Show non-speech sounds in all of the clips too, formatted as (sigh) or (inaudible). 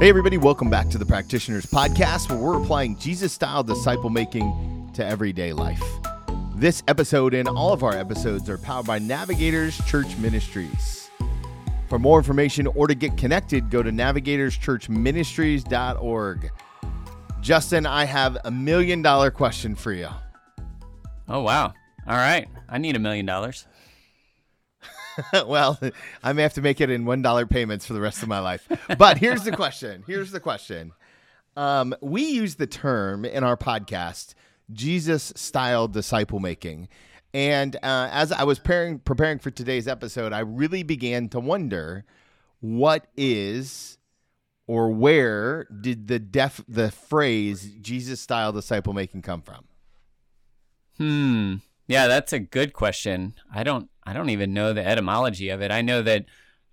Hey, everybody, welcome back to the Practitioners Podcast, where we're applying Jesus style disciple making to everyday life. This episode and all of our episodes are powered by Navigators Church Ministries. For more information or to get connected, go to navigatorschurchministries.org. Justin, I have a million dollar question for you. Oh, wow. All right. I need a million dollars. (laughs) well, I may have to make it in one dollar payments for the rest of my life. But here's the question. Here's the question. Um, we use the term in our podcast Jesus style disciple making. And uh, as I was preparing, preparing for today's episode, I really began to wonder what is or where did the def the phrase Jesus style disciple making come from? Hmm. Yeah, that's a good question. I don't I don't even know the etymology of it. I know that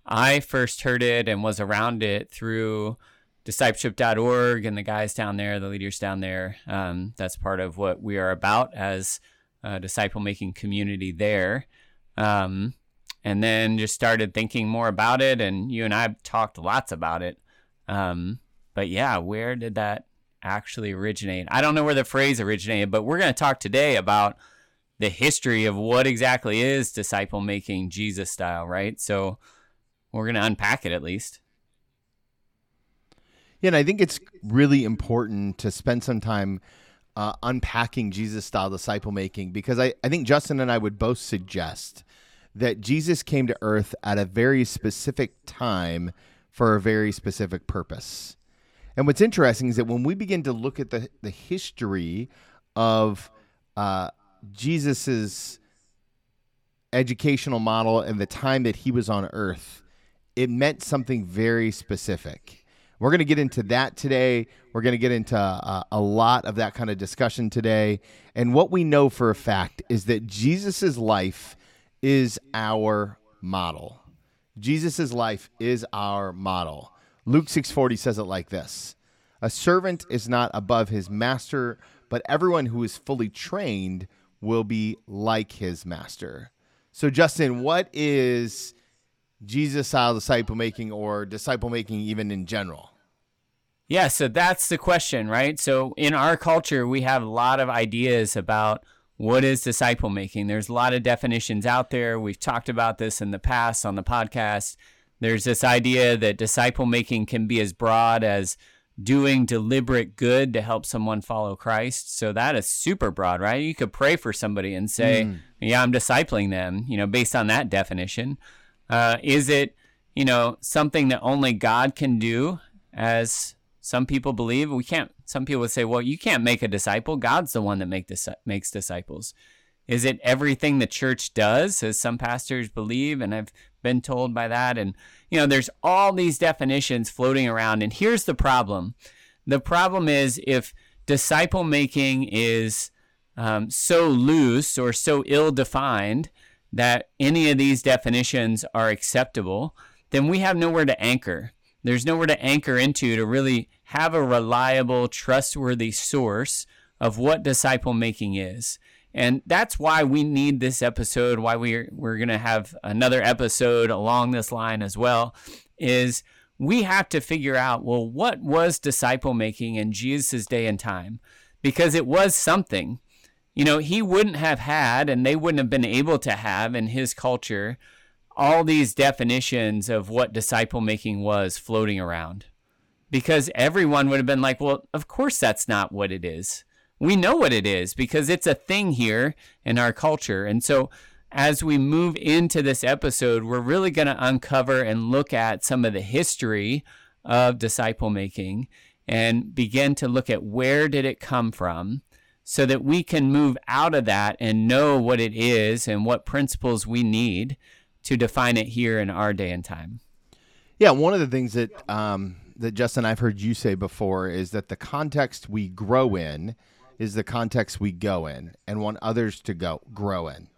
I first heard it and was around it through discipleship.org and the guys down there, the leaders down there. Um, that's part of what we are about as a disciple making community there. Um, and then just started thinking more about it. And you and I talked lots about it. Um, but yeah, where did that actually originate? I don't know where the phrase originated, but we're going to talk today about the history of what exactly is disciple making Jesus style, right? So we're going to unpack it at least. Yeah, and I think it's really important to spend some time uh, unpacking Jesus style disciple making because I, I think Justin and I would both suggest that Jesus came to earth at a very specific time for a very specific purpose. And what's interesting is that when we begin to look at the, the history of uh, Jesus's educational model and the time that he was on earth, it meant something very specific. We're going to get into that today. We're going to get into uh, a lot of that kind of discussion today. And what we know for a fact is that Jesus's life is our model. Jesus's life is our model. Luke 6:40 says it like this. A servant is not above his master, but everyone who is fully trained will be like his master. So, Justin, what is Jesus style disciple making or disciple making even in general? Yeah, so that's the question, right? So, in our culture, we have a lot of ideas about what is disciple making. There's a lot of definitions out there. We've talked about this in the past on the podcast. There's this idea that disciple making can be as broad as doing deliberate good to help someone follow Christ. So that is super broad, right? You could pray for somebody and say, mm. "Yeah, I'm discipling them," you know, based on that definition. Uh, is it, you know, something that only God can do, as some people believe? We can't. Some people would say, "Well, you can't make a disciple. God's the one that make dis- makes disciples." Is it everything the church does, as some pastors believe? And I've been told by that. And, you know, there's all these definitions floating around. And here's the problem the problem is if disciple making is um, so loose or so ill defined that any of these definitions are acceptable, then we have nowhere to anchor. There's nowhere to anchor into to really have a reliable, trustworthy source of what disciple making is. And that's why we need this episode, why we're, we're going to have another episode along this line as well, is we have to figure out, well, what was disciple making in Jesus' day and time? Because it was something. You know, he wouldn't have had, and they wouldn't have been able to have in his culture, all these definitions of what disciple making was floating around. Because everyone would have been like, well, of course that's not what it is we know what it is because it's a thing here in our culture. And so, as we move into this episode, we're really going to uncover and look at some of the history of disciple making and begin to look at where did it come from so that we can move out of that and know what it is and what principles we need to define it here in our day and time. Yeah, one of the things that um, that Justin I've heard you say before is that the context we grow in is the context we go in and want others to go grow in.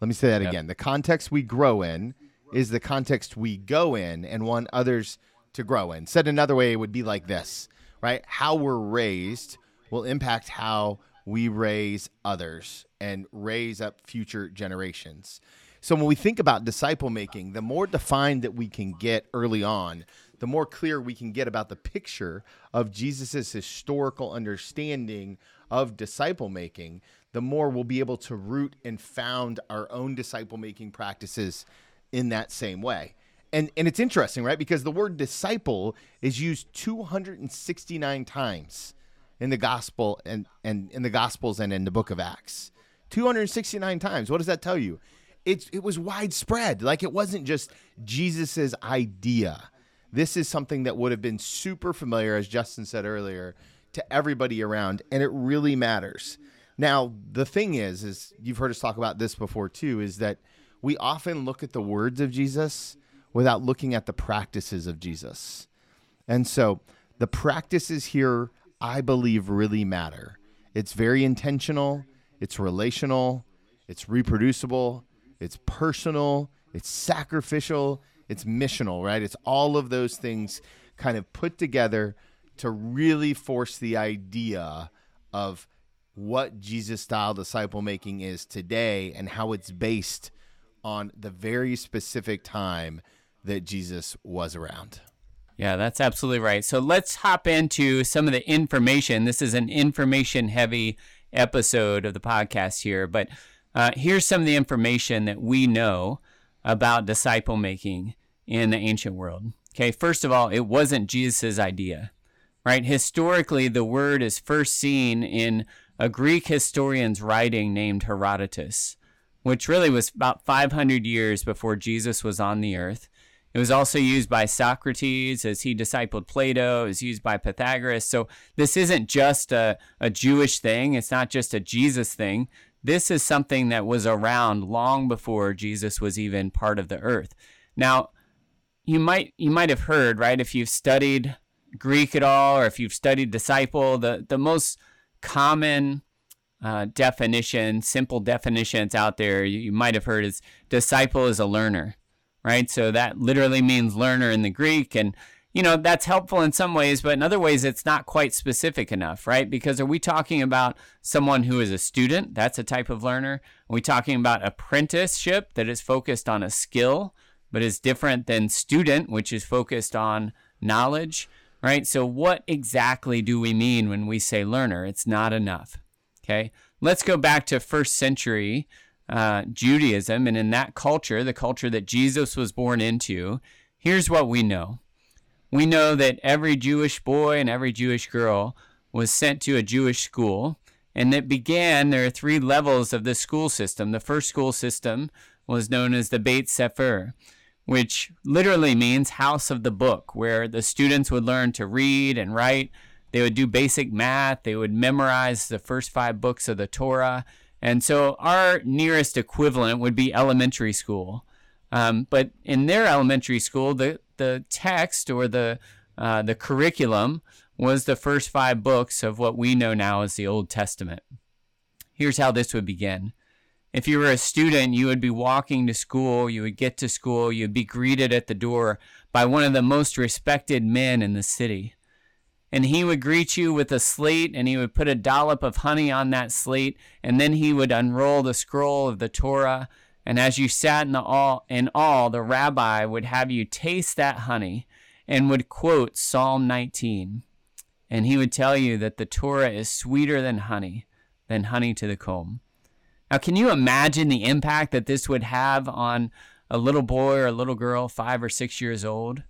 Let me say that yep. again. The context we grow in is the context we go in and want others to grow in. Said another way, it would be like this, right? How we're raised will impact how we raise others and raise up future generations. So when we think about disciple making, the more defined that we can get early on, the more clear we can get about the picture of Jesus' historical understanding of disciple making, the more we'll be able to root and found our own disciple making practices in that same way. And and it's interesting, right? Because the word disciple is used 269 times in the gospel and, and in the gospels and in the book of Acts. 269 times. What does that tell you? It's it was widespread. Like it wasn't just Jesus's idea. This is something that would have been super familiar, as Justin said earlier, to everybody around, and it really matters. Now, the thing is, is you've heard us talk about this before too, is that we often look at the words of Jesus without looking at the practices of Jesus. And so the practices here, I believe, really matter. It's very intentional, it's relational, it's reproducible, it's personal, it's sacrificial, it's missional, right? It's all of those things kind of put together to really force the idea of what Jesus style disciple making is today and how it's based on the very specific time that Jesus was around. Yeah, that's absolutely right. So let's hop into some of the information. This is an information heavy episode of the podcast here, but uh, here's some of the information that we know about disciple making in the ancient world. Okay, first of all, it wasn't Jesus' idea, right? Historically, the word is first seen in a Greek historian's writing named Herodotus, which really was about 500 years before Jesus was on the earth. It was also used by Socrates as he discipled Plato. It was used by Pythagoras. So this isn't just a, a Jewish thing. It's not just a Jesus thing. This is something that was around long before Jesus was even part of the earth. Now, you might you might have heard, right, if you've studied Greek at all or if you've studied disciple, the, the most common uh, definition, simple definitions out there you, you might have heard is disciple is a learner right? So that literally means learner in the Greek. And, you know, that's helpful in some ways, but in other ways, it's not quite specific enough, right? Because are we talking about someone who is a student? That's a type of learner. Are we talking about apprenticeship that is focused on a skill, but is different than student, which is focused on knowledge, right? So, what exactly do we mean when we say learner? It's not enough. Okay. Let's go back to first century uh, Judaism and in that culture, the culture that Jesus was born into, here's what we know. We know that every Jewish boy and every Jewish girl was sent to a Jewish school, and it began, there are three levels of the school system. The first school system was known as the Beit Sefer, which literally means house of the book, where the students would learn to read and write. They would do basic math, they would memorize the first five books of the Torah and so our nearest equivalent would be elementary school. Um, but in their elementary school, the, the text or the, uh, the curriculum was the first five books of what we know now as the Old Testament. Here's how this would begin. If you were a student, you would be walking to school, you would get to school, you'd be greeted at the door by one of the most respected men in the city. And he would greet you with a slate and he would put a dollop of honey on that slate and then he would unroll the scroll of the torah. And as you sat in the all in all the rabbi would have you taste that honey and would quote psalm 19 and he would tell you that the torah is sweeter than honey than honey to the comb now can you imagine the impact that this would have on a little boy or a little girl five or six years old?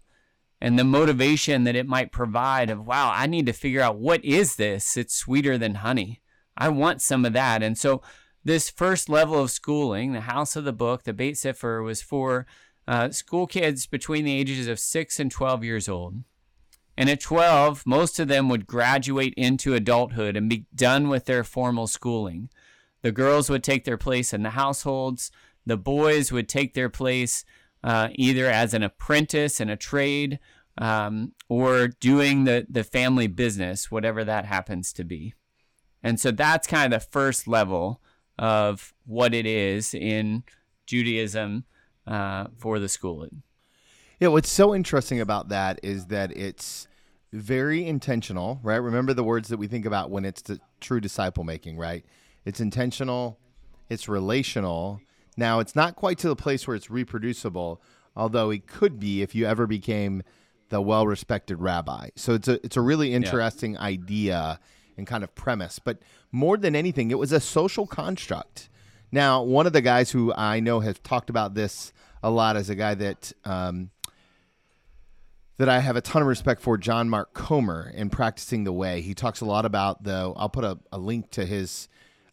And the motivation that it might provide of wow i need to figure out what is this? It's sweeter than honey. I want some of that. And so this first level of schooling the house of the book the beit sefer was for uh, school kids between the ages of 6 and 12 years old. And at 12 most of them would graduate into adulthood and be done with their formal schooling the girls would take their place in the households the boys would take their place uh, either as an apprentice in a trade um, or doing the, the family business, whatever that happens to be. And so that's kind of the first level of what it is in Judaism uh, for the schooling. Yeah, what's so interesting about that is that it's very intentional, right? Remember the words that we think about when it's the true disciple making, right? It's intentional, it's relational, now, it's not quite to the place where it's reproducible, although it could be if you ever became the well-respected rabbi. So it's a it's a really interesting yeah. idea and kind of premise. But more than anything, it was a social construct. Now, one of the guys who I know has talked about this a lot is a guy that um, that I have a ton of respect for, John Mark Comer, in practicing the way. He talks a lot about the. I'll put a, a link to his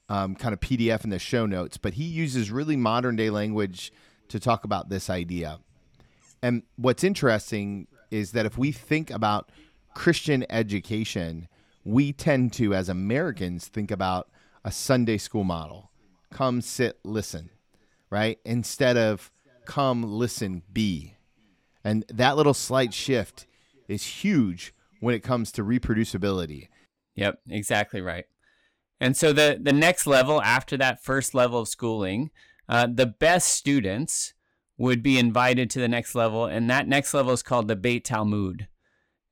um, kind of PDF in the show notes, but he uses really modern day language to talk about this idea. And what's interesting is that if we think about Christian education, we tend to, as Americans, think about a Sunday school model come, sit, listen, right? Instead of come, listen, be. And that little slight shift is huge when it comes to reproducibility. Yep, exactly right. And so the, the next level after that first level of schooling, uh, the best students would be invited to the next level, and that next level is called the Beit Talmud.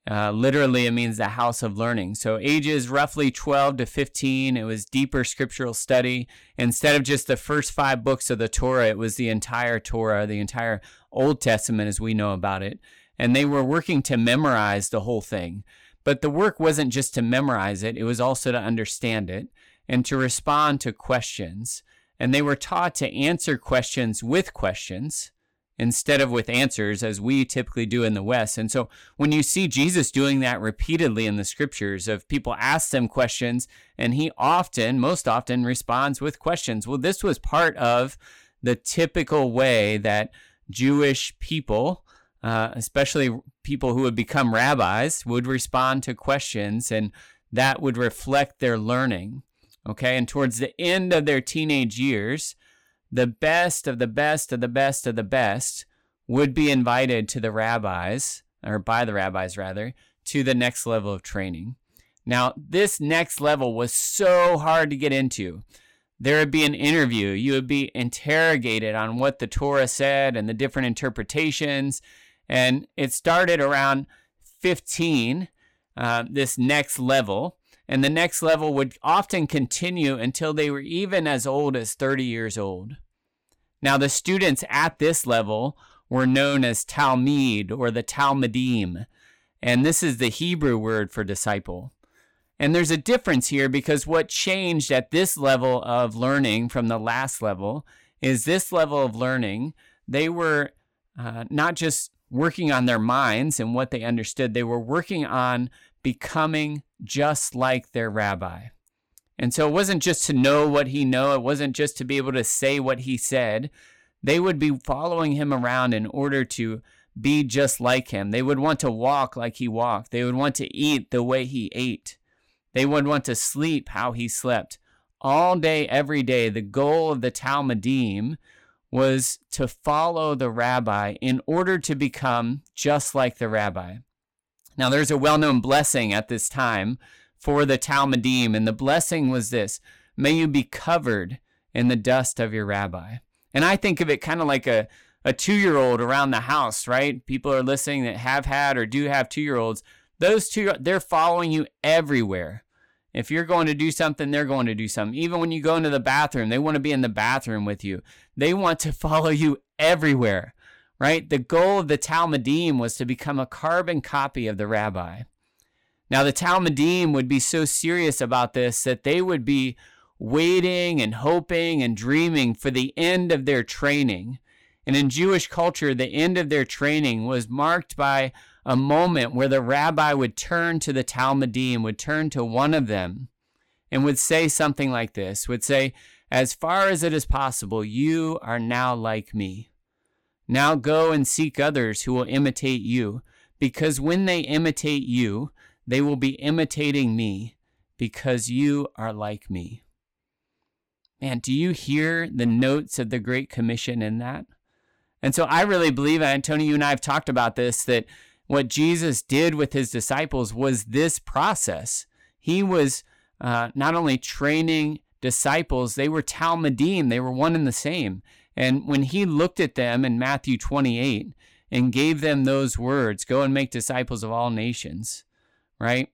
Uh, literally, it means the house of learning. So, ages roughly 12 to 15, it was deeper scriptural study. Instead of just the first five books of the Torah, it was the entire Torah, the entire Old Testament as we know about it. And they were working to memorize the whole thing. But the work wasn't just to memorize it, it was also to understand it and to respond to questions. And they were taught to answer questions with questions instead of with answers as we typically do in the West. And so when you see Jesus doing that repeatedly in the scriptures of people ask them questions and he often, most often responds with questions. Well, this was part of the typical way that Jewish people, uh, especially people who would become rabbis, would respond to questions and that would reflect their learning. Okay. And towards the end of their teenage years, the best of the best of the best of the best would be invited to the rabbis, or by the rabbis rather, to the next level of training. Now, this next level was so hard to get into. There would be an interview. You would be interrogated on what the Torah said and the different interpretations. And it started around 15, uh, this next level. And the next level would often continue until they were even as old as 30 years old. Now, the students at this level were known as Talmud or the Talmudim, and this is the Hebrew word for disciple. And there's a difference here because what changed at this level of learning from the last level is this level of learning, they were uh, not just working on their minds and what they understood, they were working on becoming just like their rabbi. And so it wasn't just to know what he knew, it wasn't just to be able to say what he said. They would be following him around in order to be just like him. They would want to walk like he walked. They would want to eat the way he ate. They would want to sleep how he slept. All day, every day, the goal of the Talmudim was to follow the rabbi in order to become just like the rabbi. Now, there's a well known blessing at this time for the Talmudim. And the blessing was this May you be covered in the dust of your rabbi. And I think of it kind of like a, a two year old around the house, right? People are listening that have had or do have two year olds. Those two, they're following you everywhere. If you're going to do something, they're going to do something. Even when you go into the bathroom, they want to be in the bathroom with you. They want to (laughs) follow you everywhere, right? The goal of the Talmudim was to become a carbon copy of the rabbi. Now, the Talmudim would be so serious about this that they would be waiting and hoping and dreaming for the end of their training. And in Jewish culture, the end of their training was marked by a moment where the rabbi would turn to the Talmudim, would turn to one of them, and would say something like this would say, As far as it is possible, you are now like me. Now go and seek others who will imitate you, because when they imitate you, they will be imitating me because you are like me. Man, do you hear the notes of the Great Commission in that? And so I really believe, and Tony, you and I have talked about this, that what Jesus did with his disciples was this process. He was uh, not only training disciples, they were Talmudim, they were one and the same. And when he looked at them in Matthew 28 and gave them those words, go and make disciples of all nations, right?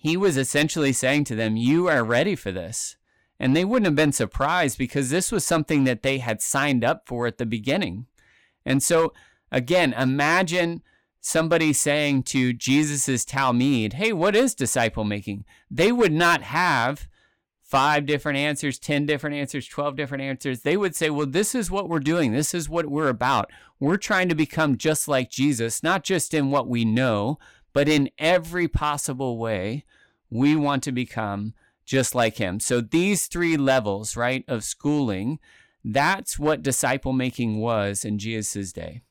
He was essentially saying to them, You are ready for this. And they wouldn't have been surprised because this was something that they had signed up for at the beginning. And so, again, imagine somebody saying to Jesus's Talmud, "Hey, what is disciple making?" They would not have five different answers, 10 different answers, 12 different answers. They would say, "Well, this is what we're doing. This is what we're about. We're trying to become just like Jesus, not just in what we know, but in every possible way. We want to become just like him." So these three levels, right, of schooling, that's what disciple making was in Jesus' day.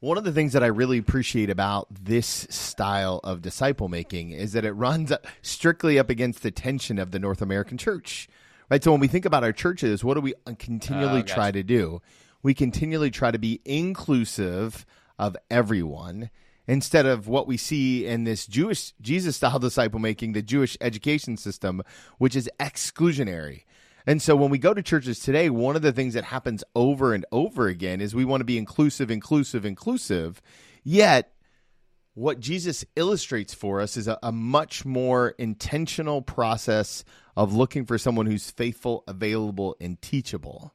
One of the things that I really appreciate about this style of disciple making is that it runs strictly up against the tension of the North American church. Right? So when we think about our churches, what do we uh, continually oh, try to do? We continually try to be inclusive of everyone instead of what we see in this Jewish Jesus style (laughs) disciple making, the Jewish education system, which is exclusionary. And so when we go to churches today, one of the things that happens over and over again is we want to be inclusive, inclusive, inclusive. Yet, what Jesus illustrates for us is a, a much more intentional process of looking for someone who's faithful, available, and teachable.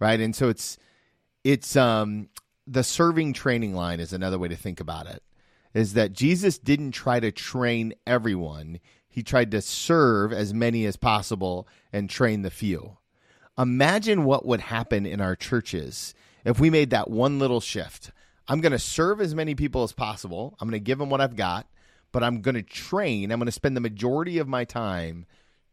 Right. And so it's, it's, um, the serving training line is another way to think about it is that Jesus didn't try to train everyone he tried to serve as many as possible and train the few. Imagine what would happen in our churches if we made that one little shift. I'm going to serve as many people as possible. I'm going to give them what I've got, but I'm going to train. I'm going to spend the majority of my time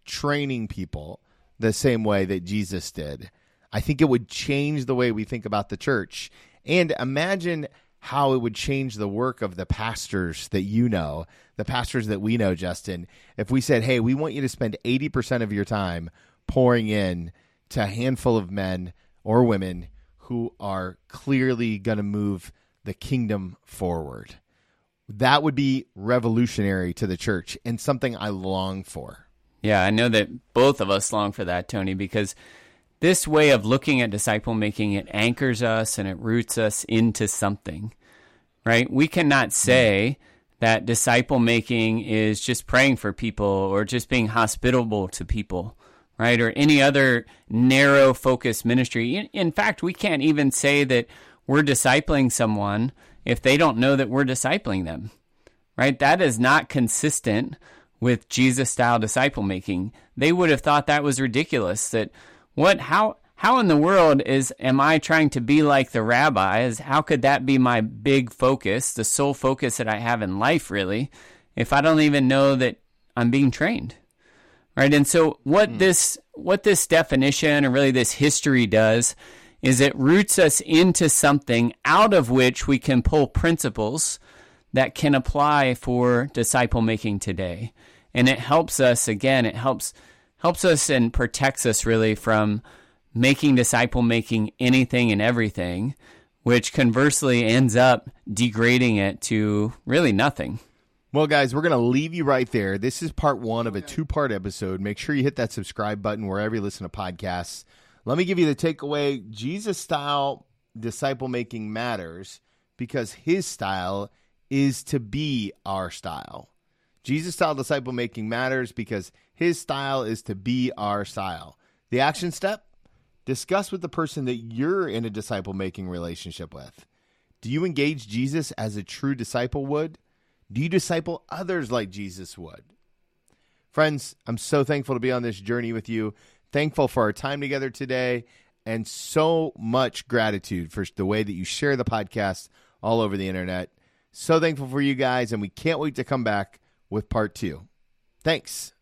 training people the same way that Jesus did. I think it would change the way we think about the church. And imagine how it would change the work of the pastors that you know, the pastors that we know, Justin, if we said, hey, we want you to spend 80% of your time pouring in to a handful of men or women who are clearly going to move the kingdom forward. That would be revolutionary to the church and something I long for. Yeah, I know that both of us long for that, Tony, because this way of looking at disciple making it anchors us and it roots us into something right? We cannot say that disciple making is just praying for people or just being hospitable to people right? Or any other narrow focus ministry. In, in fact we can't even say that we're discipling someone if they don't know that we're discipling them right? That is not consistent with jesus style disciple making. They would have thought that was ridiculous that what how how in the world is am I trying to be like the rabbis? How could that be my big focus, the sole focus that I have in life really, if I don't even know that I'm being trained? Right? And so what mm. this what this definition and really this history does is it roots us into something out of which we can pull principles that can apply for disciple making today. And it helps us again, it helps helps us and protects us really from making disciple making anything and everything, which conversely ends up degrading it to really nothing. Well, guys, we're going to leave you right there. This is part one of a two part episode. Make sure you hit that subscribe button wherever you listen to podcasts. Let me give you the takeaway Jesus style disciple making matters because his style is to be our style. Jesus style disciple making matters because his style is to be our style. The action step discuss with the person that you're in a disciple making relationship with. Do you engage Jesus as a true disciple would? Do you disciple others like Jesus would? Friends, I'm so thankful to be on this journey with you. Thankful for our time together today, and so much gratitude for the way that you share the podcast all over the internet. So thankful for you guys, and we can't wait to come back with part two. Thanks.